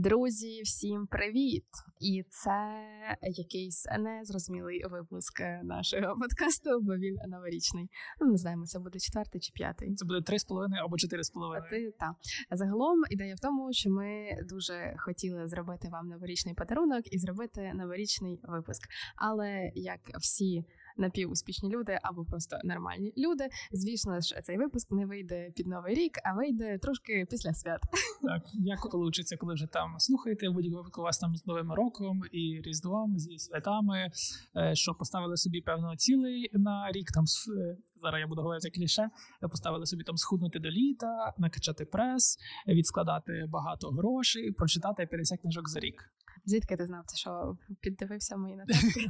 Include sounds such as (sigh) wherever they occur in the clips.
Друзі, всім привіт! І це якийсь незрозумілий випуск нашого подкасту, бо він новорічний. Ну не знаємо, це буде четвертий чи п'ятий. Це буде три з половиною або чотири з половиною. Ти та загалом ідея в тому, що ми дуже хотіли зробити вам новорічний подарунок і зробити новорічний випуск. Але як всі напівуспішні люди або просто нормальні люди. Звісно ж, цей випуск не вийде під новий рік, а вийде трошки після свят. Так як получиться, коли вже там слухаєте, будь-якого вас там з новим роком і різдвом зі святами, е, що поставили собі певно цілий на рік. Там е, зараз я буду говорити кліше. Поставили собі там схуднути до літа, накачати прес, відскладати багато грошей, прочитати 50 книжок за рік. Звідки ти знав, що піддивився мої (laughs) нотатки?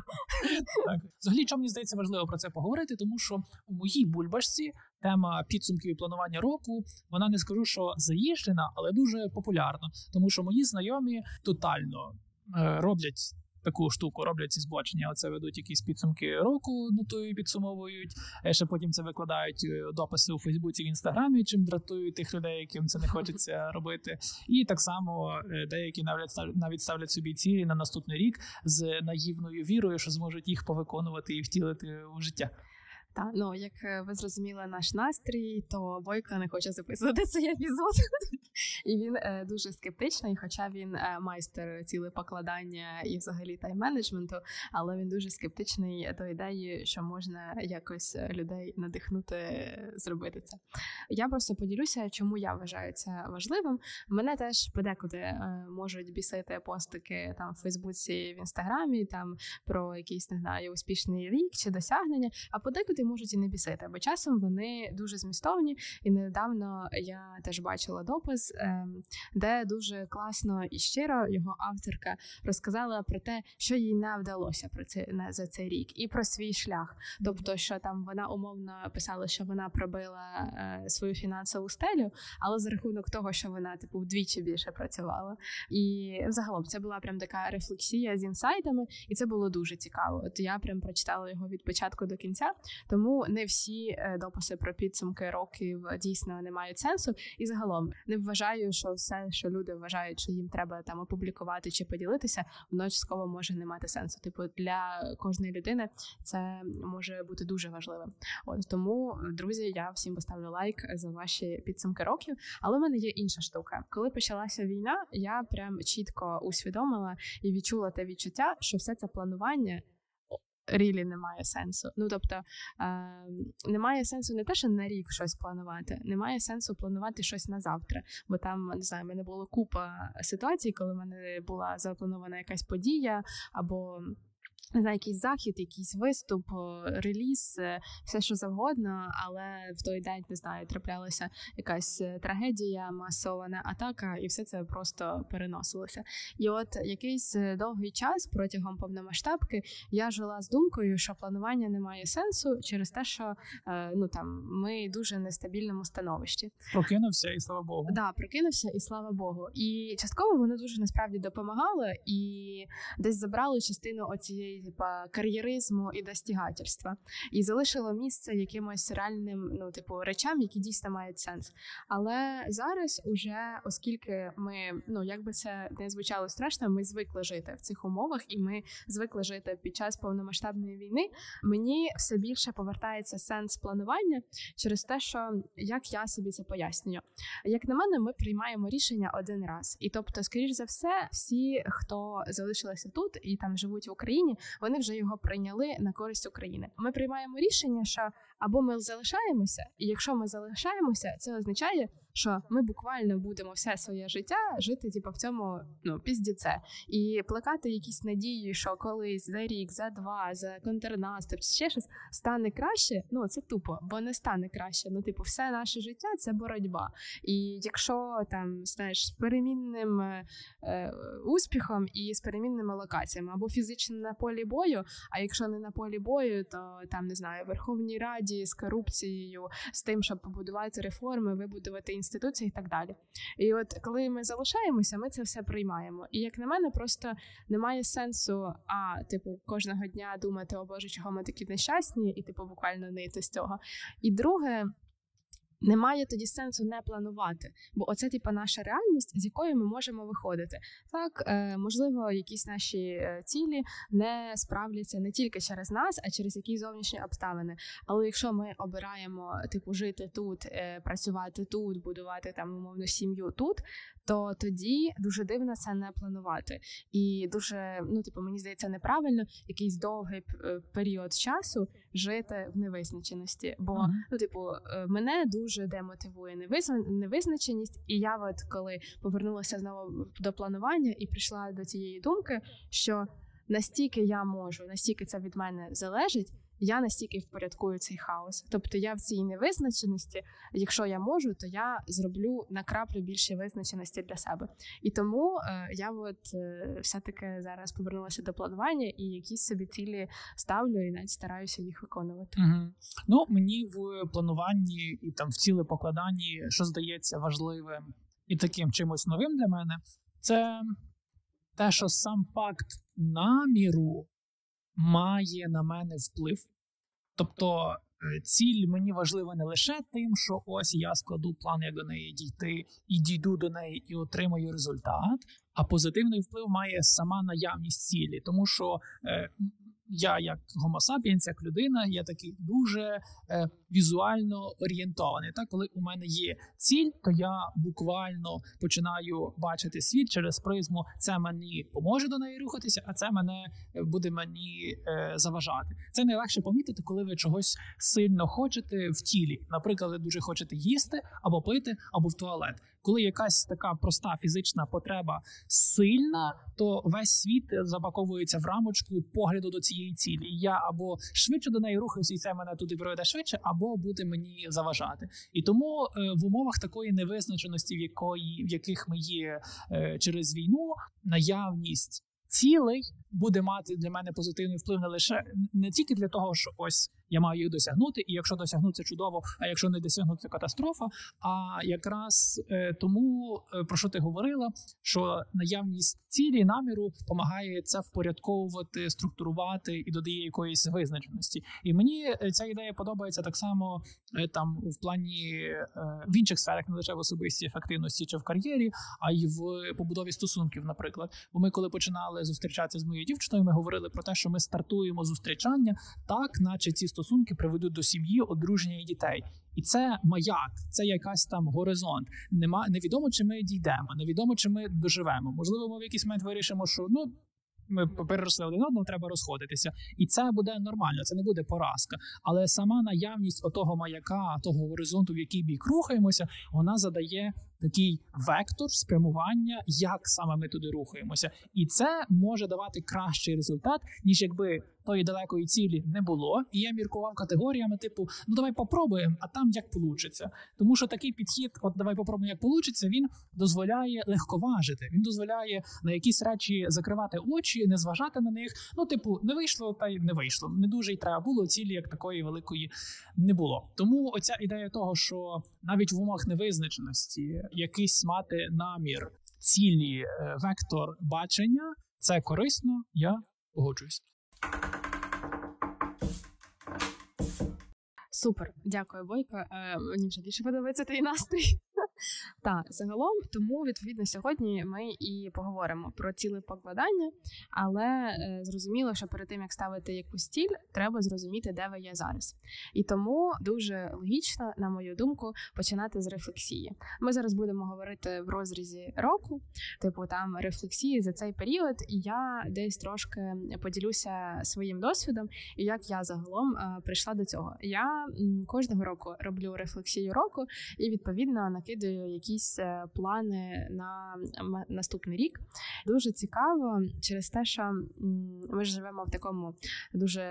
Так, взагалі, чому мені здається важливо про це поговорити, тому що у моїй бульбашці тема підсумків і планування року вона не скажу, що заїжджена, але дуже популярна, тому що мої знайомі тотально е, роблять таку штуку роблять ці збочення. Оце ведуть якісь підсумки року, нотують, підсумовують. Е, ще потім це викладають е, дописи у Фейсбуці в інстаграмі, чим дратують тих людей, яким це не хочеться (laughs) робити. І так само е, деякі навіть навіть ставлять собі цілі на наступний рік з наївною вірою, що зможуть їх повиконувати і втілити у життя. Та ну як е, ви зрозуміли наш настрій, то Бойко не хоче записувати цей епізод, і він е, дуже скептичний, хоча він е, майстер цілепокладання і взагалі тайм-менеджменту, але він дуже скептичний до ідеї, що можна якось людей надихнути зробити це. Я просто поділюся, чому я вважаю це важливим. Мене теж подекуди е, можуть бісити постики там в Фейсбуці, в інстаграмі, там про якийсь не знаю успішний рік чи досягнення, а подекуди можуть і не бісити, бо часом вони дуже змістовні. І недавно я теж бачила допис, ем, де дуже класно і щиро його авторка розказала про те, що їй не вдалося про це за цей рік, і про свій шлях. Тобто, що там вона умовно писала, що вона пробила е, свою фінансову стелю, але за рахунок того, що вона типу вдвічі більше працювала. І загалом це була прям така рефлексія з інсайтами, і це було дуже цікаво. От я прям прочитала його від початку до кінця. Тому не всі е, дописи про підсумки років дійсно не мають сенсу. І загалом не вважаю, що все, що люди вважають, що їм треба там опублікувати чи поділитися, воно частково може не мати сенсу. Типу для кожної людини це може бути дуже важливим. От тому, друзі, я всім поставлю лайк за ваші підсумки років. Але в мене є інша штука. Коли почалася війна, я прям чітко усвідомила і відчула те відчуття, що все це планування рілі немає сенсу. Ну тобто е, немає сенсу не те, що на рік щось планувати, немає сенсу планувати щось на завтра. Бо там не знаю, в мене було купа ситуацій, коли в мене була запланована якась подія або не знаю, якийсь захід, якийсь виступ, реліз, е, все що завгодно, але в той день не знаю, траплялася якась е, трагедія, масована атака, і все це просто переносилося. І от якийсь е, довгий час протягом повномасштабки я жила з думкою, що планування не має сенсу через те, що ну там ми дуже нестабільному становищі. Прокинувся, і слава Богу. Да, прокинувся, і слава Богу. І частково воно дуже насправді допомагало і десь забрало частину оцієї типа кар'єризму і достігательства, і залишило місце якимось реальним, ну типу, речам, які дійсно мають сенс. Але зараз, уже оскільки ми, ну як би це не звучало страшно, ми звикли жити в цих умовах, і ми звикли жити під час повномасштабної війни. Мені все більше повертається сенс планування через те, що як я собі це пояснюю. Як на мене, ми приймаємо рішення один раз, і тобто, скоріш за все, всі, хто залишилися тут і там живуть в Україні, вони вже його прийняли на користь України. Ми приймаємо рішення, що або ми залишаємося, і якщо ми залишаємося, це означає, що ми буквально будемо все своє життя жити, типу, в цьому ну піздіце. і плекати якісь надії, що колись за рік, за два, за контрнаступ, ще щось стане краще. Ну це тупо, бо не стане краще. Ну, типу, все наше життя це боротьба. І якщо там знаєш з перемінним е, е, успіхом і з перемінними локаціями або фізично на полі бою, а якщо не на полі бою, то там не знаю, Верховній Раді з корупцією, з тим, щоб побудувати реформи, вибудувати інституції і так далі. І от коли ми залишаємося, ми це все приймаємо. І як на мене, просто немає сенсу, а типу кожного дня думати, о Боже, чого ми такі нещасні, і типу буквально нити з цього. І друге. Немає тоді сенсу не планувати, бо оце типа наша реальність, з якої ми можемо виходити. Так, е, можливо, якісь наші е, цілі не справляться не тільки через нас, а через якісь зовнішні обставини. Але якщо ми обираємо типу жити тут, е, працювати тут, будувати там умовно сім'ю тут, то тоді дуже дивно це не планувати. І дуже ну, типу, мені здається, неправильно якийсь довгий період часу жити в невизначеності. Бо ну, типу, мене дуже демотивує невизна- невизначеність, і я, от коли повернулася знову до планування і прийшла до цієї думки, що настільки я можу, настільки це від мене залежить. Я настільки впорядкую цей хаос. Тобто я в цій невизначеності, якщо я можу, то я зроблю на краплю більше визначеності для себе. І тому е, я от е, все-таки зараз повернулася до планування і якісь собі цілі ставлю і навіть стараюся їх виконувати. Угу. Ну, мені в плануванні і там в цілепокладанні, що здається важливим і таким чимось новим для мене, це те, що сам факт наміру має на мене вплив. Тобто, е, ціль мені важлива не лише тим, що ось я складу план, як до неї дійти, і дійду до неї і отримаю результат. А позитивний вплив має сама наявність цілі, тому що е, я, як Homo sapiens, як людина, я такий дуже е, візуально орієнтований. Так, коли у мене є ціль, то я буквально починаю бачити світ через призму. Це мені поможе до неї рухатися, а це мене е, буде мені е, заважати. Це найлегше помітити, коли ви чогось сильно хочете в тілі. Наприклад, ви дуже хочете їсти або пити, або в туалет. Коли якась така проста фізична потреба сильна, то весь світ запаковується в рамочку погляду до цієї цілі. Я або швидше до неї рухаюся, і це мене туди приведе швидше, або буде мені заважати. І тому е, в умовах такої невизначеності, в якої в яких ми є е, через війну, наявність цілей буде мати для мене позитивний вплив не лише не тільки для того, що ось я маю їх досягнути, і якщо досягну, це чудово, а якщо не досягну, це катастрофа. А якраз е, тому е, про що ти говорила, що наявність цілі наміру допомагає це впорядковувати, структурувати і додає якоїсь визначеності. І мені е, ця ідея подобається так само там в плані в інших сферах, не лише в особистій ефективності чи в кар'єрі, а й в побудові стосунків, наприклад. Бо ми, коли починали зустрічатися з моєю дівчиною, ми говорили про те, що ми стартуємо зустрічання так, наче ці стосунки приведуть до сім'ї, одруження і дітей. І це маяк, це якась там горизонт. Нема невідомо, чи ми дійдемо, невідомо, чи ми доживемо. Можливо, ми в якийсь момент вирішимо, що ну. Ми переросли один одного, треба розходитися, і це буде нормально, це не буде поразка. Але сама наявність отого маяка, того горизонту, в який бік рухаємося, вона задає такий вектор спрямування, як саме ми туди рухаємося, і це може давати кращий результат, ніж якби тої далекої цілі не було. І я міркував категоріями, типу, ну давай попробуємо, а там як получиться. Тому що такий підхід, от давай попробуємо, як получиться, він дозволяє легковажити. Він дозволяє на якісь речі закривати очі, не зважати на них. Ну, типу, не вийшло, та й не вийшло. Не дуже й треба було. Цілі як такої великої не було. Тому оця ідея того, що навіть в умовах невизначеності якийсь мати намір, цілі, е, вектор бачення, це корисно. Я погоджуюсь. Супер, дякую, Бойко. Е, мені вже більше подобається твій настрій. Так, загалом, тому відповідно сьогодні ми і поговоримо про ціле покладання, але е, зрозуміло, що перед тим як ставити якусь ціль, треба зрозуміти, де ви є зараз. І тому дуже логічно, на мою думку, починати з рефлексії. Ми зараз будемо говорити в розрізі року, типу там рефлексії за цей період, і я десь трошки поділюся своїм досвідом, і як я загалом е, прийшла до цього. Я кожного року роблю рефлексію року і відповідно накидаю якісь е, плани на наступний рік. Дуже цікаво через те, що ми живемо в такому дуже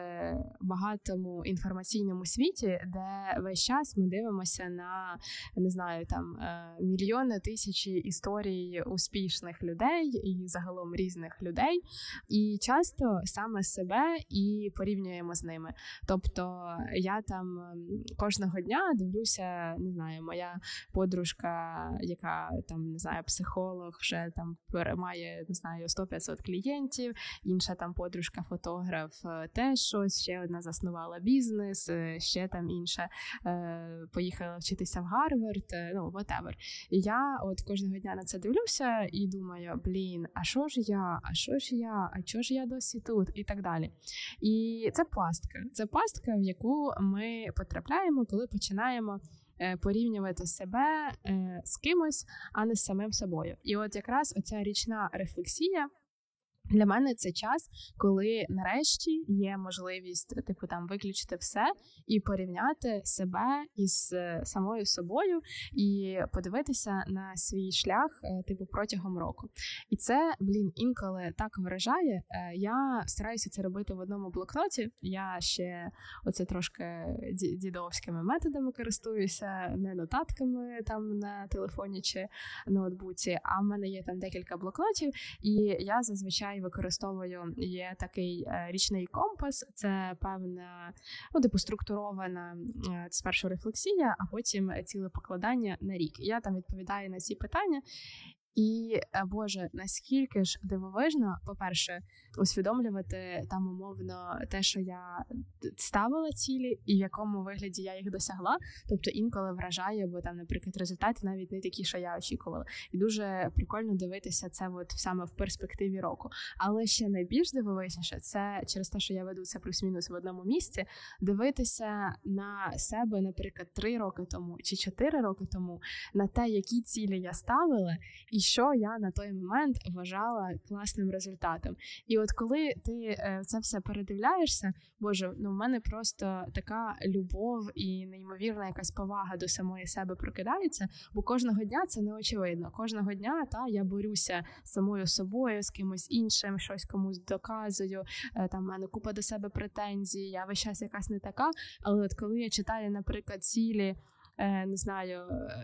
багатому інформаційному світі, де весь час ми дивимося на не знаю там е, мільйони тисячі історій успішних людей і загалом різних людей, і часто саме себе і порівнюємо з ними. Тобто я там кожного дня дивлюся, не знаю, моя подружка подружка, яка там не знаю, психолог, вже там має не знаю 100-500 клієнтів. Інша там подружка, фотограф, е, теж щось. Ще одна заснувала бізнес, е, ще там інша е, поїхала вчитися в Гарвард. Ну whatever. І я от кожного дня на це дивлюся і думаю: блін, а що ж я? А що ж я? А чого ж я досі тут? І так далі. І це пастка. Це пастка, в яку ми потрапляємо, коли починаємо. Е, порівнювати себе е, з кимось, а не з самим собою. І от якраз оця річна рефлексія для мене це час, коли нарешті є можливість типу там виключити все і порівняти себе із е, самою собою, і подивитися на свій шлях, е, типу, протягом року. І це блін інколи так вражає. Е, я стараюся це робити в одному блокноті. Я ще оце трошки дідовськими методами користуюся, не нотатками там на телефоні чи ноутбуці. А в мене є там декілька блокнотів, і я зазвичай зазвичай використовую є такий е, річний компас, це певна, ну, типу, структурована е, спершу рефлексія, а потім ціле покладання на рік. Я там відповідаю на ці питання. І е, Боже, наскільки ж дивовижно, по-перше, усвідомлювати там умовно те, що я ставила цілі, і в якому вигляді я їх досягла. Тобто інколи вражає, бо там, наприклад, результати навіть не такі, що я очікувала. І дуже прикольно дивитися це от саме в перспективі року. Але ще найбільш дивовижніше це через те, що я веду це плюс-мінус в одному місці. Дивитися на себе, наприклад, три роки тому чи чотири роки тому, на те, які цілі я ставила, і що я на той момент вважала класним результатом. І от коли ти е, це все передивляєшся, боже, ну в мене просто така любов і неймовірна якась повага до самої себе прокидається, бо кожного дня це не очевидно. Кожного дня та я борюся з самою собою, з кимось іншим, щось комусь доказую. Е, там в мене купа до себе претензій, я весь час якась не така. Але от коли я читаю, наприклад, цілі. Е, не знаю,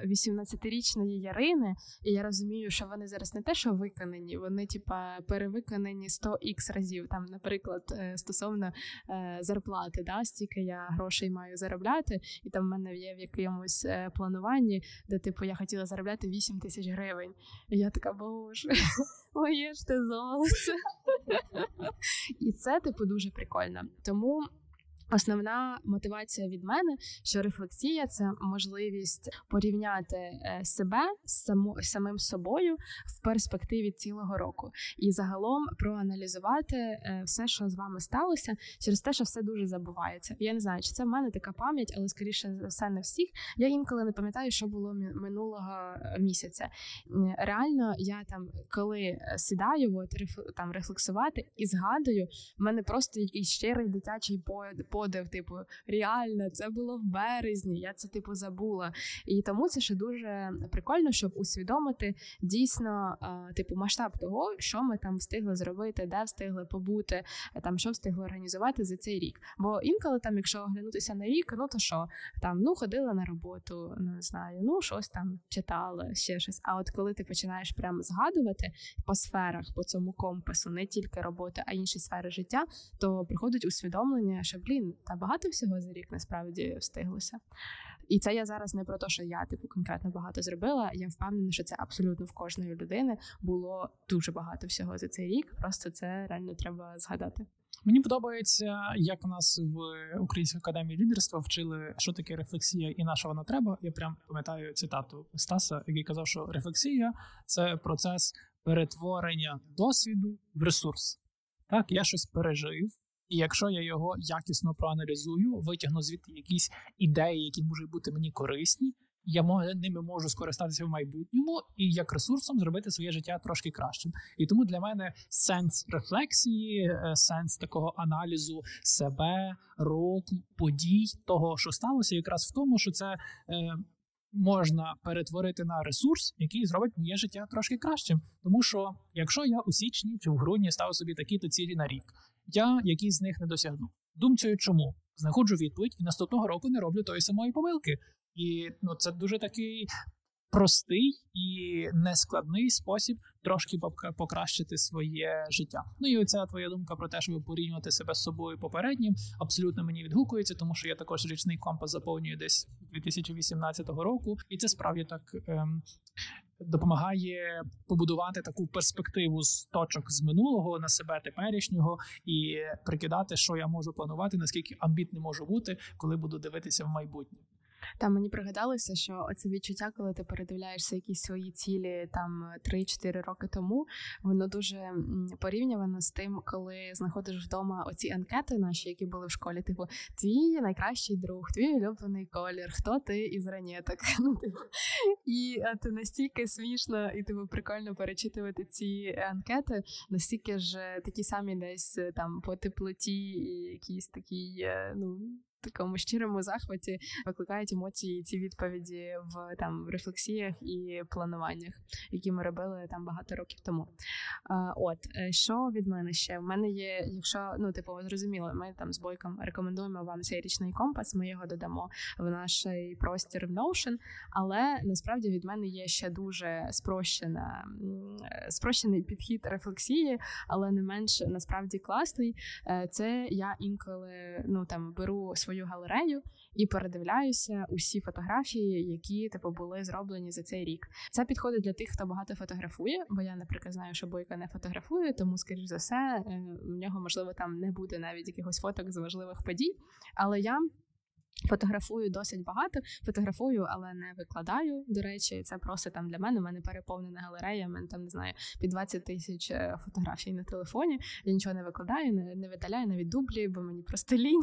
18-річної Ярини, і я розумію, що вони зараз не те, що виконані, вони типа перевиконані 100 х разів. Там, наприклад, е, стосовно е, зарплати, да, стільки я грошей маю заробляти, і там в мене є в якомусь плануванні, де типу я хотіла заробляти 8 тисяч гривень. І я така, боже, (laughs) моє ж те золоце. (laughs) І це типу дуже прикольно. Тому. Основна мотивація від мене, що рефлексія це можливість порівняти е, себе з самим собою в перспективі цілого року, і загалом проаналізувати е, все, що з вами сталося, через те, що все дуже забувається. Я не знаю, чи це в мене така пам'ять, але скоріше за все не всіх. Я інколи не пам'ятаю, що було минулого е, місяця. Реально, я там, коли сідаю, от там рефлексувати і згадую, в мене просто якийсь щирий дитячий по подив, типу, реально, це було в березні. Я це типу забула. І тому це ще дуже прикольно, щоб усвідомити дійсно типу масштаб того, що ми там встигли зробити, де встигли побути, там що встигли організувати за цей рік. Бо інколи там, якщо оглянутися на рік, ну то що там ну ходила на роботу, не знаю, ну щось там читала, ще щось. А от коли ти починаєш прямо згадувати по сферах, по цьому компасу, не тільки роботи, а інші сфери життя, то приходить усвідомлення, що блін та багато всього за рік насправді встиглося. І це я зараз не про те, що я типу конкретно багато зробила. Я впевнена, що це абсолютно в кожної людини було дуже багато всього за цей рік. Просто це реально треба згадати. Мені подобається, як нас в Українській академії лідерства вчили, що таке рефлексія і на що вона треба. Я прям пам'ятаю цитату Стаса, який казав, що рефлексія це процес перетворення досвіду в ресурс. Так, я щось пережив, і якщо я його якісно проаналізую, витягну звідти якісь ідеї, які можуть бути мені корисні, я ними можу скористатися в майбутньому і як ресурсом зробити своє життя трошки кращим. І тому для мене сенс рефлексії, е, сенс такого аналізу себе, року, подій, того, що сталося, якраз в тому, що це. Е, можна перетворити на ресурс, який зробить моє життя трошки кращим. Тому що якщо я у січні чи в грудні ставив собі такі-то цілі на рік, я якісь з них не досягну. Думцею, чому знаходжу відповідь і наступного року не роблю тої самої помилки. І ну це дуже такий простий і нескладний спосіб трошки покращити своє життя. Ну і оця твоя думка про те, щоб порівнювати себе з собою попереднім, абсолютно мені відгукується, тому що я також річний компас заповнюю десь 2018 року, і це справді так. Ем, Допомагає побудувати таку перспективу з точок з минулого на себе теперішнього і прикидати, що я можу планувати, наскільки амбітний можу бути, коли буду дивитися в майбутнє. Там мені пригадалося, що оце відчуття, коли ти передивляєшся якісь свої цілі там 3-4 роки тому, воно дуже порівнювано з тим, коли знаходиш вдома оці анкети наші, які були в школі. Типу, твій найкращий друг, твій улюблений колір, хто ти із ранеток. (laughs) Ну, типу. І ти настільки смішно і типу, прикольно перечитувати ці анкети, настільки ж такі самі десь там по теплоті, і якісь такі, ну такому щирому захваті викликають емоції ці відповіді в там в рефлексіях і плануваннях, які ми робили там багато років тому. От е, що від мене ще? В мене є, якщо ну типу, зрозуміло, ми там з бойком рекомендуємо вам цей річний компас. Ми його додамо в наш простір в Notion, але насправді від мене є ще дуже спрощена спрощений підхід рефлексії, але не менш насправді класний. Е, це я інколи ну там беру свої свою галерею і передивляюся усі фотографії, які типу були зроблені за цей рік. Це підходить для тих, хто багато фотографує, бо я, наприклад, знаю, що бойка не фотографує, тому, скоріш за все, е, в нього можливо там не буде навіть якихось фоток з важливих подій. Але я Фотографую досить багато, фотографую, але не викладаю. До речі, це просто там для мене. У мене переповнена галерея. У мене там не знаю під 20 тисяч е, фотографій на телефоні. Я нічого не викладаю, не, не видаляю, навіть дублі, бо мені просто лінь.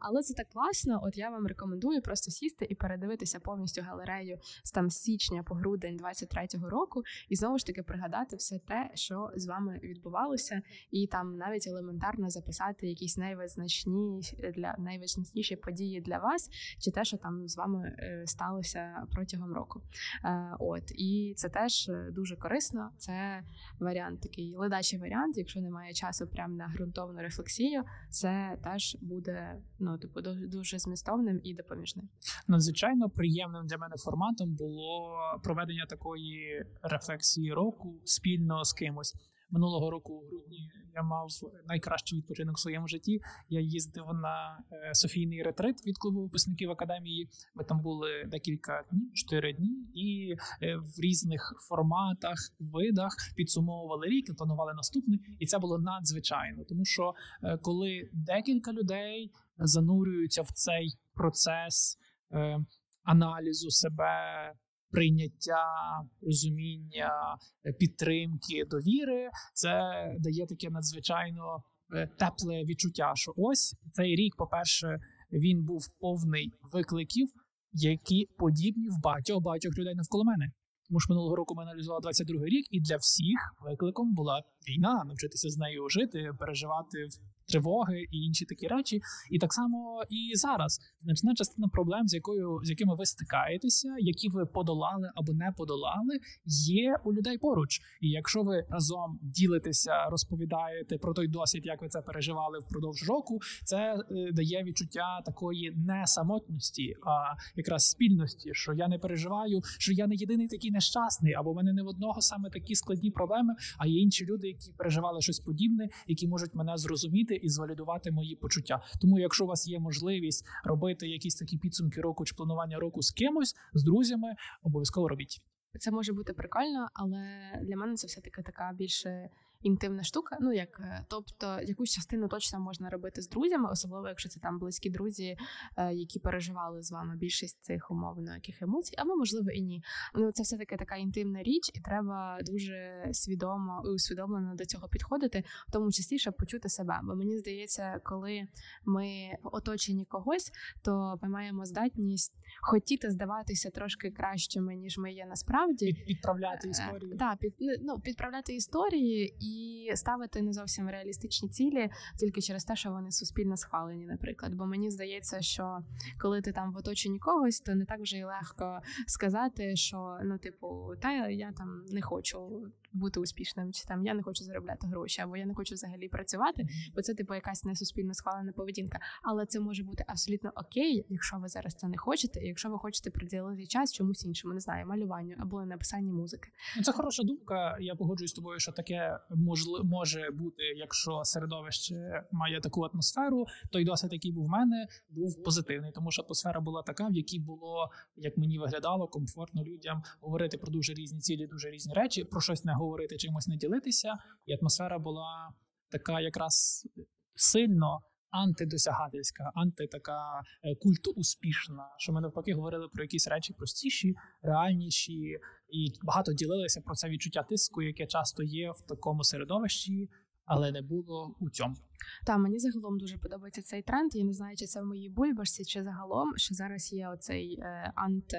Але це так класно. От я вам рекомендую просто сісти і передивитися повністю галерею з там січня по грудень 23-го року, і знову ж таки пригадати все те, що з вами відбувалося, і там навіть елементарно записати якісь найвизначні для найвизначні найважливіші події для вас, чи те, що там з вами е, сталося протягом року. Е, от і це теж е, дуже корисно. Це варіант такий ледачий варіант. Якщо немає часу прямо на ґрунтовну рефлексію, це теж буде ну типу дуже змістовним і допоміжним. Надзвичайно приємним для мене форматом було проведення такої рефлексії року спільно з кимось минулого року у грудні я мав найкращий відпочинок в своєму житті. Я їздив на е, Софійний ретрит від клубу випускників академії. Ми там були декілька днів, чотири дні, і е, в різних форматах, видах підсумовували рік планували наступний. І це було надзвичайно, тому що е, коли декілька людей занурюються в цей процес аналізу себе прийняття, розуміння, е, підтримки, довіри, це дає таке надзвичайно е, тепле відчуття. Що ось цей рік, по-перше, він був повний викликів, які подібні в багатьох багатьох людей навколо мене. Тому що минулого року ми аналізували 22-й рік, і для всіх викликом була війна, навчитися з нею жити, переживати тривоги і інші такі речі. І так само і зараз значна частина проблем, з якою з якими ви стикаєтеся, які ви подолали або не подолали, є у людей поруч. І якщо ви разом ділитеся, розповідаєте про той досвід, як ви це переживали впродовж року, це е, дає відчуття такої не самотності, а якраз спільності, що я не переживаю, що я не єдиний такий нещасний, або в мене не в одного саме такі складні проблеми, а є інші люди, які переживали щось подібне, які можуть мене зрозуміти і звалідувати мої почуття. Тому, якщо у вас є можливість робити якісь такі підсумки року чи планування року з кимось, з друзями, обов'язково робіть. Це може бути прикольно, але для мене це все таки така більше інтимна штука. Ну як е, тобто, якусь частину точно можна робити з друзями, особливо якщо це там близькі друзі, е, які переживали з вами більшість цих умовно яких емоцій, або можливо і ні. Ну це все таки така інтимна річ, і треба дуже свідомо і усвідомлено до цього підходити, в тому числі щоб почути себе. Бо мені здається, коли ми в оточенні когось, то ми маємо здатність хотіти здаватися трошки кращими ніж ми є насправді. Підправляти е, історії. Так, під ну підправляти історії і ставити не зовсім реалістичні цілі тільки через те, що вони суспільно схвалені, наприклад. Бо мені здається, що коли ти там в оточенні когось, то не так вже й легко сказати, що ну, типу, та я там не хочу бути успішним, чи там я не хочу заробляти гроші, або я не хочу взагалі працювати, бо це типу якась не суспільно схвалена поведінка. Але це може бути абсолютно окей, якщо ви зараз це не хочете, і якщо ви хочете приділити час чомусь іншому, не знаю, малюванню або написанні музики. Ну, це хороша думка. Я погоджуюсь з тобою, що таке може бути, якщо середовище має таку атмосферу. Той досвід, який був в мене, був позитивний, тому що атмосфера була така, в якій було, як мені виглядало, комфортно людям говорити про дуже різні цілі, дуже різні речі, про щось не говорити, чимось не ділитися. І атмосфера була така, якраз сильно. Антидосягательська, антитака е, культуспішна, що ми навпаки говорили про якісь речі простіші, реальніші, і багато ділилися про це відчуття тиску, яке часто є в такому середовищі, але не було у цьому. Та мені загалом дуже подобається цей тренд. Я не знаю, чи це в моїй бульбашці, чи загалом, що зараз є оцей е, анти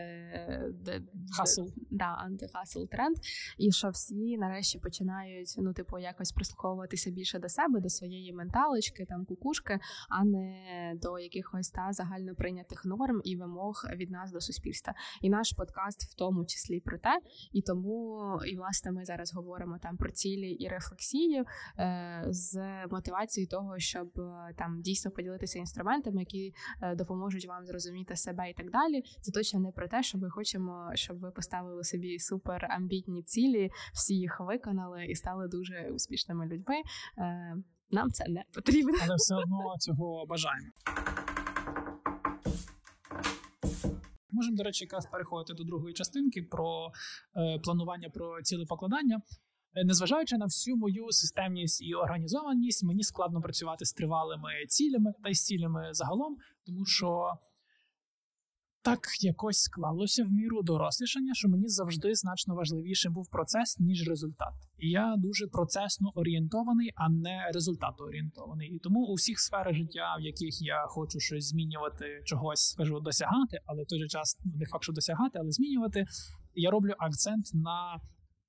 хасл да, антихасл тренд, і що всі нарешті починають ну, типу, якось прислуховуватися більше до себе, до своєї менталочки, там кукушки, а не до якихось та загально прийнятих норм і вимог від нас до суспільства. І наш подкаст в тому числі про те, і тому і власне ми зараз говоримо там про цілі і рефлексію е, з мотивацією того, щоб е, там дійсно поділитися інструментами, які е, допоможуть вам зрозуміти себе і так далі. Це точно не про те, що ми хочемо, щоб ви поставили собі супер амбітні цілі, всі їх виконали і стали дуже успішними людьми. Е, нам це не потрібно, але все одно цього бажаємо. Можемо, до речі, якраз переходити до другої частинки про е, планування про цілепокладання. Е, незважаючи на всю мою системність і організованість, мені складно працювати з тривалими цілями та й з цілями загалом, тому що так якось склалося в міру дорослішання, що мені завжди значно важливішим був процес, ніж результат. І я дуже процесно орієнтований, а не результатоорієнтований. І тому у всіх сферах життя, в яких я хочу щось змінювати, чогось скажу досягати, але в той же час ну не факт, що досягати, але змінювати. Я роблю акцент на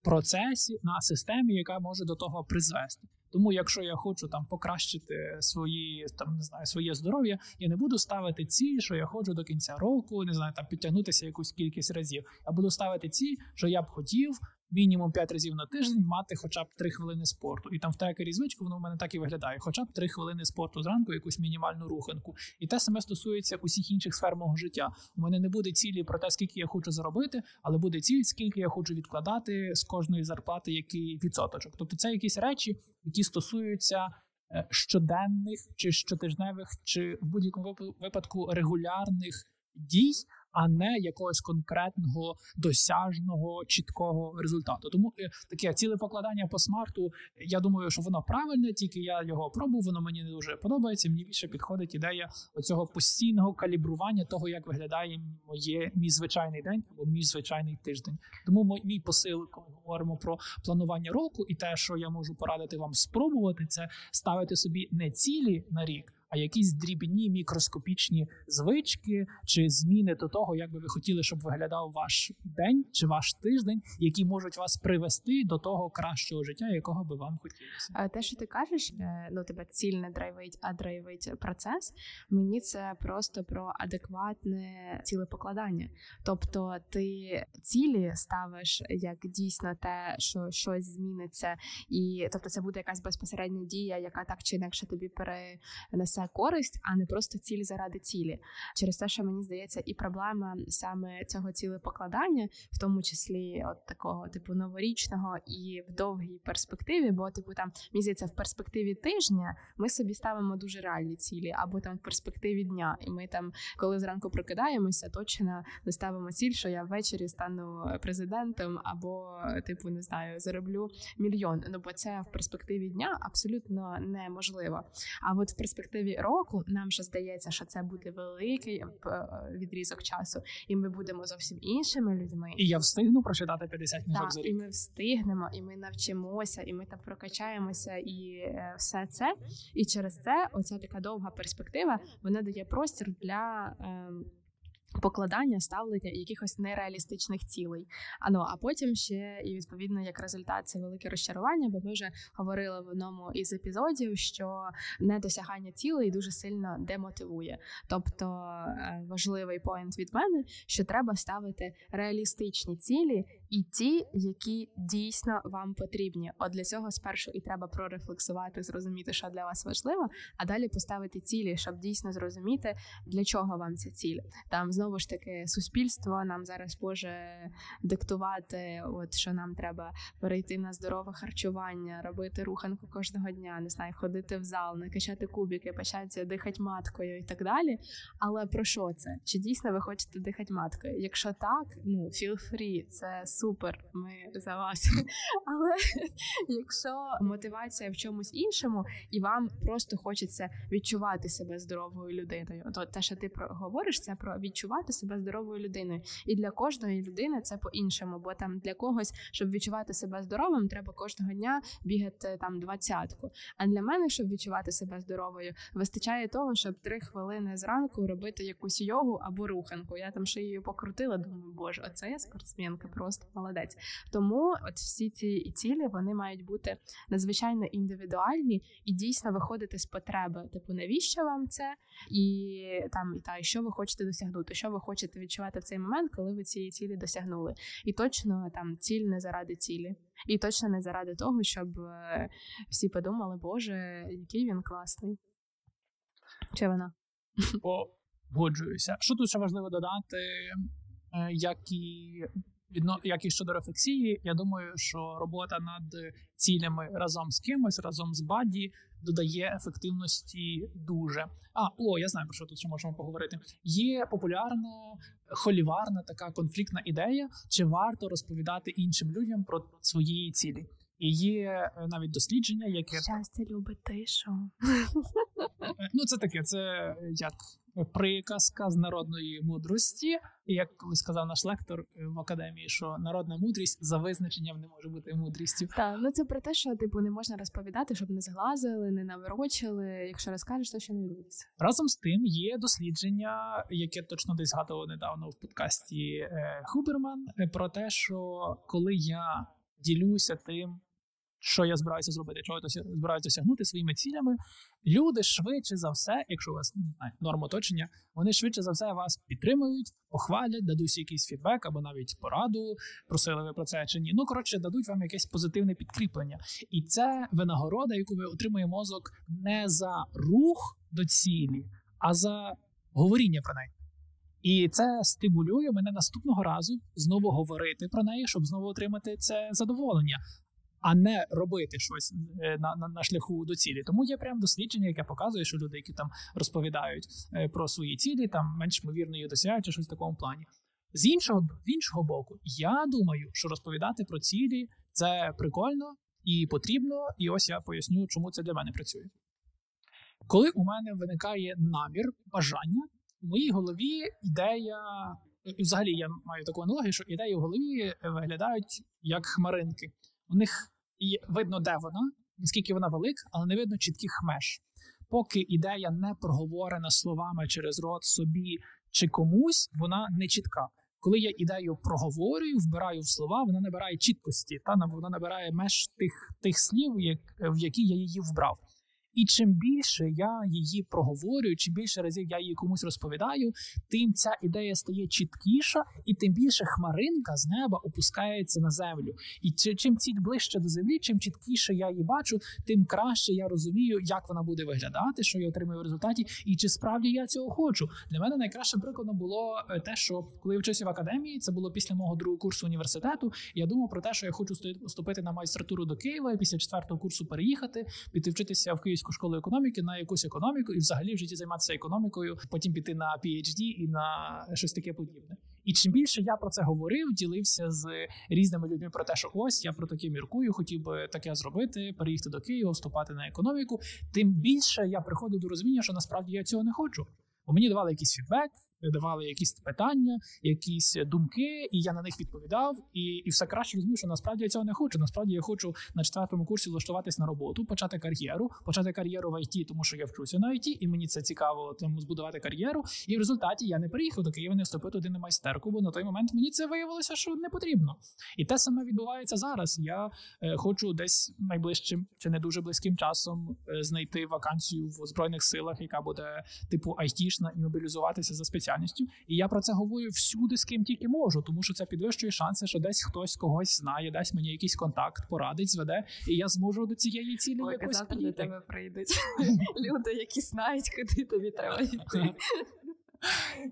процесі, на системі, яка може до того призвести. Тому, якщо я хочу там покращити свої там не знаю своє здоров'я, я не буду ставити ці, що я хочу до кінця року, не знаю, там підтягнутися якусь кількість разів. Я буду ставити ці, що я б хотів мінімум 5 разів на тиждень мати хоча б 3 хвилини спорту. І там в трекері звичку воно в мене так і виглядає. Хоча б 3 хвилини спорту зранку, якусь мінімальну руханку. І те саме стосується усіх інших сфер мого життя. У мене не буде цілі про те, скільки я хочу заробити, але буде ціль, скільки я хочу відкладати з кожної зарплати, який відсоточок. Тобто це якісь речі, які стосуються. Е, щоденних чи щотижневих, чи в будь-якому випадку регулярних дій, а не якогось конкретного досяжного чіткого результату. Тому е, таке ціле покладання по смарту. Я думаю, що воно правильне, тільки я його пробував, воно мені не дуже подобається. Мені більше підходить ідея оцього постійного калібрування того, як виглядає моє мій звичайний день або мій звичайний тиждень. Тому мій посил, коли говоримо про планування року, і те, що я можу порадити вам спробувати, це ставити собі не цілі на рік а якісь дрібні мікроскопічні звички чи зміни до того, як би ви хотіли, щоб виглядав ваш день чи ваш тиждень, які можуть вас привести до того кращого життя, якого би вам хотілося. Те, що ти кажеш, е, ну тебе ціль не драйвить, а драйвить процес. Мені це просто про адекватне цілепокладання. Тобто, ти цілі ставиш як дійсно те, що щось зміниться, і тобто це буде якась безпосередня дія, яка так чи інакше тобі перенесе це користь, а не просто ціль заради цілі. Через те, що мені здається, і проблема саме цього цілепокладання, в тому числі от такого типу новорічного і в довгій перспективі, бо типу там здається, в перспективі тижня ми собі ставимо дуже реальні цілі, або там в перспективі дня, і ми там, коли зранку прокидаємося, точно не ставимо ціль, що я ввечері стану президентом, або типу не знаю, зароблю мільйон. Ну бо це в перспективі дня абсолютно неможливо. А от в перспективі перспективі року нам ще здається, що це буде великий е, відрізок часу, і ми будемо зовсім іншими людьми. І я встигну прочитати 50 книжок за рік. і ми встигнемо, і ми навчимося, і ми там прокачаємося, і е, все це. І через це оця така довга перспектива вона дає простір для. Е, Покладання ставлення якихось нереалістичних цілей. А ну а потім ще і відповідно як результат це велике розчарування, бо ми вже говорили в одному із епізодів, що недосягання цілей дуже сильно демотивує. Тобто е, важливий поінт від мене, що треба ставити реалістичні цілі і ті, які дійсно вам потрібні. От для цього спершу і треба прорефлексувати, зрозуміти, що для вас важливо, а далі поставити цілі, щоб дійсно зрозуміти, для чого вам ця ціль. Там знову ж таки суспільство нам зараз може диктувати, от що нам треба перейти на здорове харчування, робити руханку кожного дня, не знаю, ходити в зал, накачати кубики, почати дихати маткою і так далі. Але про що це? Чи дійсно ви хочете дихати маткою? Якщо так, ну feel free, це супер. Ми за вас. (laughs) Але якщо мотивація в чомусь іншому, і вам просто хочеться відчувати себе здоровою людиною, то те, що ти говориш, це про відчувати себе здоровою людиною. І для кожної людини це по-іншому, бо там для когось, щоб відчувати себе здоровим, треба кожного дня бігати там двадцятку. А для мене, щоб відчувати себе здоровою, вистачає того, щоб три хвилини зранку робити якусь йогу або руханку. Я там шиєю покрутила, думаю, боже, оце я спортсменка, просто молодець. Тому от всі ці цілі вони мають бути надзвичайно індивідуальні і дійсно виходити з потреби. Типу, навіщо вам це? І там і та і що ви хочете досягнути, що ви хочете відчувати в цей момент, коли ви цієї цілі досягнули. І точно там ціль не заради цілі, і точно не заради того, щоб е, всі подумали, Боже, який він класний. Чи вона? Погоджуюся. Що тут ще важливо додати, е, як і відно як і щодо рефлексії, я думаю, що робота над цілями разом з кимось, разом з buddy додає ефективності дуже. А о, я знаю про що тут ще можемо поговорити. Є популярна холіварна така конфліктна ідея, чи варто розповідати іншим людям про свої цілі. І є е, навіть дослідження, яке щастя любить тишу. Ну, це таке, це як приказка з народної мудрості. І як колись сказав наш лектор е, в академії, що народна мудрість за визначенням не може бути мудрістю. Так, ну це про те, що типу не можна розповідати, щоб не зглазили, не наворочили. Якщо розкажеш, то ще не відбудеться. Разом з тим є дослідження, яке точно десь згадував недавно в подкасті е, Хуберман, про те, що коли я ділюся тим що я збираюся зробити, чого я збираюся досягнути своїми цілями. Люди швидше за все, якщо у вас не знаю, норм оточення, вони швидше за все вас підтримують, похвалять, дадуть якийсь фідбек або навіть пораду, просили ви про це чи ні. Ну коротше, дадуть вам якесь позитивне підкріплення. І це винагорода, яку ви отримує мозок не за рух до цілі, а за говоріння про неї. І це стимулює мене наступного разу знову говорити про неї, щоб знову отримати це задоволення а не робити щось е, на на, на шляху до цілі. Тому є прям дослідження, яке показує, що люди, які там розповідають е, про свої цілі, там менш ймовірно їх досягають чи щось в такому плані. З іншого з іншого боку, я думаю, що розповідати про цілі це прикольно і потрібно. І ось я поясню, чому це для мене працює. Коли у мене виникає намір, бажання, у моїй голові ідея, взагалі я маю таку аналогію, що ідеї в голові виглядають як хмаринки. У них видно, де вона, наскільки вона велика, але не видно чітких меж. Поки ідея не проговорена словами через рот собі чи комусь, вона не чітка. Коли я ідею проговорюю, вбираю в слова, вона набирає чіткості, та вона набирає меж тих тих слів, в які я її вбрав. І чим більше я її проговорюю, чим більше разів я її комусь розповідаю, тим ця ідея стає чіткіша, і тим більше хмаринка з неба опускається на землю. І чим ціль ближче до землі, чим чіткіше я її бачу, тим краще я розумію, як вона буде виглядати, що я отримую в результаті, і чи справді я цього хочу. Для мене найкращим прикладом було е, те, що коли я вчився в академії, це було після мого другого курсу університету. Я думав про те, що я хочу вступити на майстратуру до Києва і після четвертого курсу переїхати, піти вчитися в Київ. Київську школу економіки на якусь економіку і взагалі в житті займатися економікою, потім піти на PhD і на щось таке подібне. І чим більше я про це говорив, ділився з різними людьми про те, що ось я про таке міркую, хотів би таке зробити, переїхати до Києва, вступати на економіку. Тим більше я приходив до розуміння, що насправді я цього не хочу. Бо мені давали якийсь фідбек, давали якісь питання, якісь думки, і я на них відповідав. І і все краще розумію, що насправді я цього не хочу. Насправді я хочу на четвертому курсі влаштуватись на роботу, почати кар'єру, почати кар'єру в ІТ, тому що я вчуся на ІТ, і мені це цікаво тому збудувати кар'єру. І в результаті я не приїхав до Києва, не вступив туди на майстерку, бо на той момент мені це виявилося, що не потрібно. І те саме відбувається зараз. Я е, хочу десь найближчим чи не дуже близьким часом е, знайти вакансію в збройних силах, яка буде типу айтішна, і мобілізуватися за спеціальністю спеціальністю, і я про це говорю всюди, з ким тільки можу, тому що це підвищує шанси, що десь хтось когось знає, дасть мені якийсь контакт, порадить, зведе, і я зможу до цієї цілі Ой, якось завтра до тебе прийдуть. (laughs) Люди, які знають, куди тобі треба йти.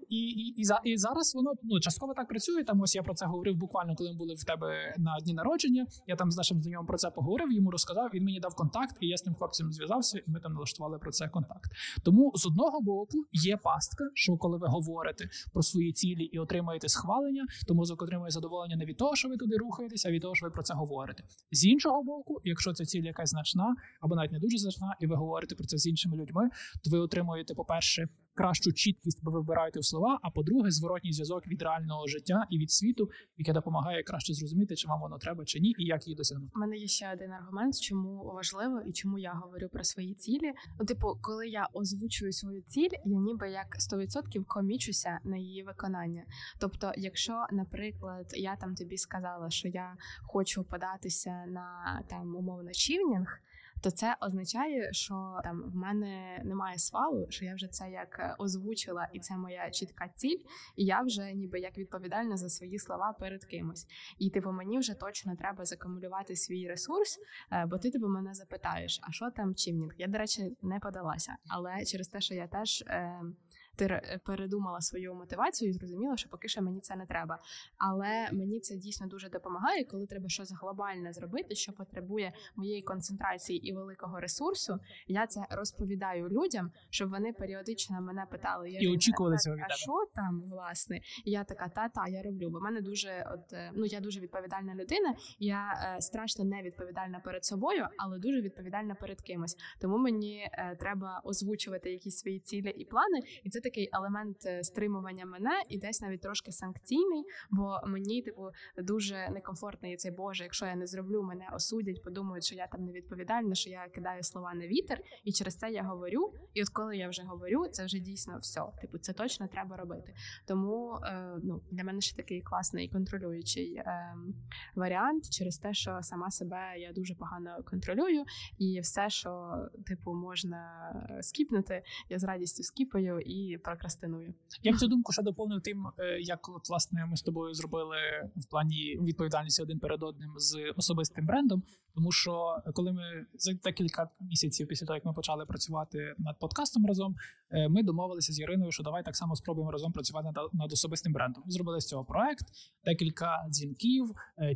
І, і, і, за- і зараз воно ну частково так працює. Там ось я про це говорив буквально, коли ми були в тебе на дні народження. Я там з нашим знайомим про це поговорив, йому розказав. Він мені дав контакт, і я з тим хлопцем зв'язався, і ми там налаштували про це контакт. Тому з одного боку є пастка, що коли ви говорите про свої цілі і отримаєте схвалення, то мозок отримує задоволення не від того, що ви туди рухаєтеся, а від того, що ви про це говорите. З іншого боку, якщо ця ціль якась значна або навіть не дуже значна, і ви говорите про це з іншими людьми, то ви отримуєте, по-перше, кращу чіткість, ви вибираєте в слова. А по-друге, зворотній зв'язок від реального життя і від світу, яке допомагає краще зрозуміти, чи вам воно треба чи ні, і як її досягнути. У мене є ще один аргумент, чому важливо і чому я говорю про свої цілі. Ну, типу, коли я озвучую свою ціль, я ніби як 100% комічуся на її виконання. Тобто, якщо, наприклад, я там тобі сказала, що я хочу податися на там умовно чівнінг. То це означає, що там в мене немає свалу, що я вже це як е, озвучила, і це моя чітка ціль, і я вже ніби як відповідальна за свої слова перед кимось. І типу, мені вже точно треба закумулювати свій ресурс, е, бо ти типу мене запитаєш, а що там чимнінг? Я, до речі, не подалася, але через те, що я теж. Е, передумала свою мотивацію і зрозуміла, що поки що мені це не треба. Але мені це дійсно дуже допомагає, коли треба щось глобальне зробити, що потребує моєї концентрації і великого ресурсу. Я це розповідаю людям, щоб вони періодично мене питали І очікували цього від тебе». що там власне? І я така, та та я роблю. Бо в мене дуже от е, ну я дуже відповідальна людина. Я е, страшно не відповідальна перед собою, але дуже відповідальна перед кимось. Тому мені е, треба озвучувати якісь свої цілі і плани, і це такий елемент е, стримування мене і десь навіть трошки санкційний. Бо мені, типу, дуже некомфортно і цей Боже, якщо я не зроблю, мене осудять, подумають, що я там невідповідальна, що я кидаю слова на вітер, і через це я говорю. І от коли я вже говорю, це вже дійсно все. Типу, це точно треба робити. Тому е, ну для мене ще такий класний контролюючий е, варіант через те, що сама себе я дуже погано контролюю, і все, що типу можна скіпнути, я з радістю скіпаю і прокрастиную. Я б цю думку ще доповнив тим, е, як от, власне ми з тобою зробили в плані відповідальності один перед одним з особистим брендом. Тому що е, коли ми за декілька місяців після того, як ми почали працювати над подкастом разом, е, ми домовилися з Іриною, що давай так само спробуємо разом працювати над, особистим брендом. Ми зробили з цього проект, декілька дзвінків,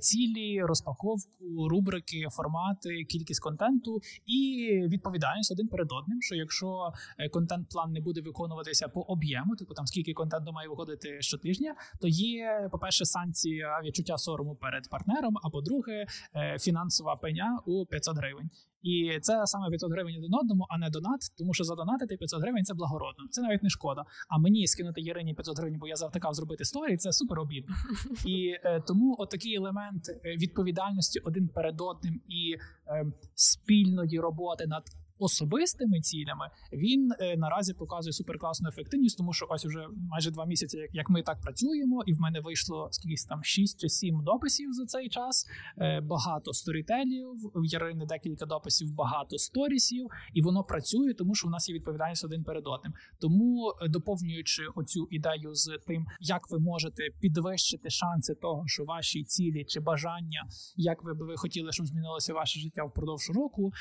цілі, розпаковку, рубрики, формати, кількість контенту і відповідальність один перед одним. Що якщо е, контент-план не буде виконуватися по об'єму, типу там скільки контенту має виходити щотижня, то є, по-перше, санкція відчуття сорому перед партнером, а по-друге, е, фінансова пеня у 500 гривень. І це саме 500 гривень один одному, а не донат, тому що задонатити 500 гривень це благородно. Це навіть не шкода. А мені скинути Єрині 500 гривень, бо я завтикав зробити сторі, це супер обідно. (laughs) І е, тому отакий елемент е, відповідальності один перед одним і е, спільної роботи над особистими цілями, він е, наразі показує суперкласну ефективність, тому що ось уже майже два місяці, як, ми так працюємо, і в мене вийшло скільки там 6 чи 7 дописів за цей час. Е, багато сторітелів, в Ярини декілька дописів, багато сторісів, і воно працює, тому що в нас є відповідальність один перед одним. Тому е, доповнюючи оцю ідею з тим, як ви можете підвищити шанси того, що ваші цілі чи бажання, як ви би ви хотіли, щоб змінилося ваше життя впродовж року,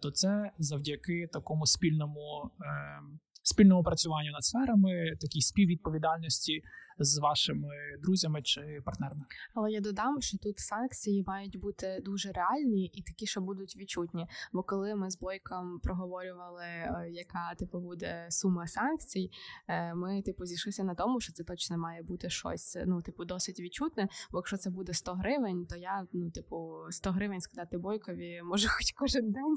то це завдяки такому спільному. е, Спільному працюванню над сферами, такій співвідповідальності з вашими друзями чи партнерами. Але я додам, що тут санкції мають бути дуже реальні і такі, що будуть відчутні. Бо коли ми з Бойком проговорювали, е, яка типу буде сума санкцій, е, ми типу зійшлися на тому, що це точно має бути щось, ну типу, досить відчутне. Бо якщо це буде 100 гривень, то я ну, типу, 100 гривень скидати Бойкові можу (laughs) хоч кожен день.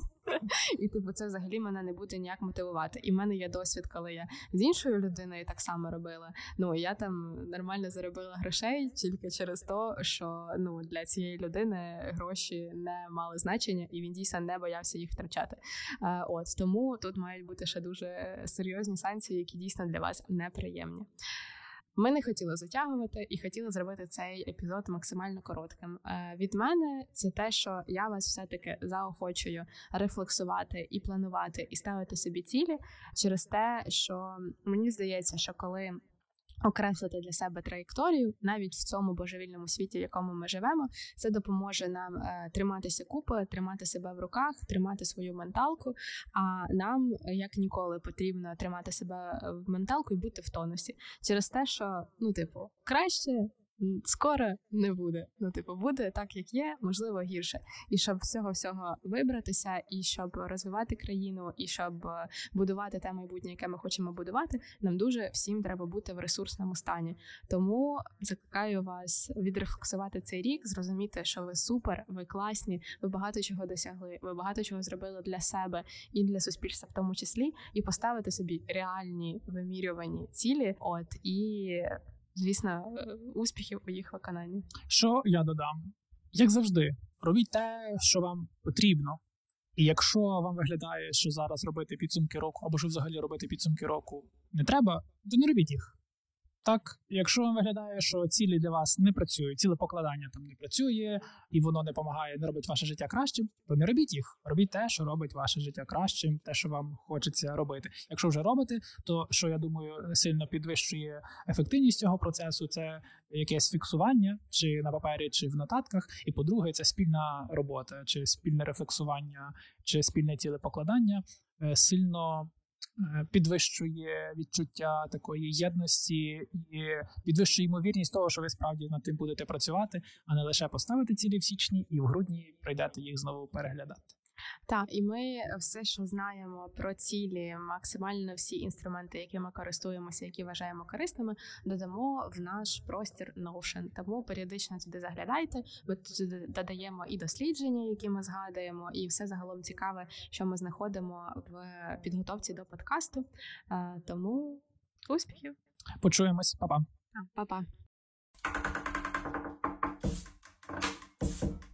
І типу, це взагалі мене не буде ніяк мотивувати. І в мене є досвід, коли я з іншою людиною так само робила. Ну я там нормально заробила грошей тільки через те, що ну для цієї людини гроші не мали значення, і він дійсно не боявся їх втрачати. От тому тут мають бути ще дуже серйозні санкції, які дійсно для вас неприємні. Ми не хотіли затягувати і хотіли зробити цей епізод максимально коротким. Е, від мене це те, що я вас все-таки заохочую рефлексувати і планувати, і ставити собі цілі через те, що мені здається, що коли окреслити для себе траєкторію навіть в цьому божевільному світі, в якому ми живемо. Це допоможе нам е, триматися купи, тримати себе в руках, тримати свою менталку. А нам як ніколи потрібно тримати себе в менталку і бути в тонусі через те, що ну, типу, краще скоро не буде. Ну, типу, буде так, як є, можливо, гірше. І щоб всього всього вибратися, і щоб розвивати країну, і щоб е, будувати те майбутнє, яке ми хочемо будувати, нам дуже всім треба бути в ресурсному стані. Тому закликаю вас відрефлексувати цей рік, зрозуміти, що ви супер, ви класні, ви багато чого досягли, ви багато чого зробили для себе і для суспільства, в тому числі, і поставити собі реальні вимірювані цілі. От і звісно, е, успіхів у їх виконанні. Що я додам? Як завжди, робіть те, що вам потрібно. І якщо вам виглядає, що зараз робити підсумки року, або що взагалі робити підсумки року не треба, то не робіть їх. Так, якщо вам виглядає, що цілі для вас не працюють, ціле покладання там не працює, і воно не допомагає, не робить ваше життя кращим, то не робіть їх. Робіть те, що робить ваше життя кращим, те, що вам хочеться робити. Якщо вже робите, то що я думаю сильно підвищує ефективність цього процесу, це якесь фіксування, чи на папері, чи в нотатках. І по-друге, це спільна робота, чи спільне рефлексування, чи спільне цілепокладання е, сильно підвищує відчуття такої єдності і підвищує ймовірність того, що ви справді над тим будете працювати, а не лише поставити цілі в січні і в грудні прийдете їх знову переглядати. Так, і ми е, все, що знаємо про цілі, максимально всі інструменти, які ми користуємося, які вважаємо корисними, додамо в наш простір Notion. Тому періодично туди заглядайте. Ми туди додаємо і дослідження, які ми згадуємо, і все загалом цікаве, що ми знаходимо в підготовці до подкасту. Е, тому успіхів! Почуємось, Па-па. Па-па.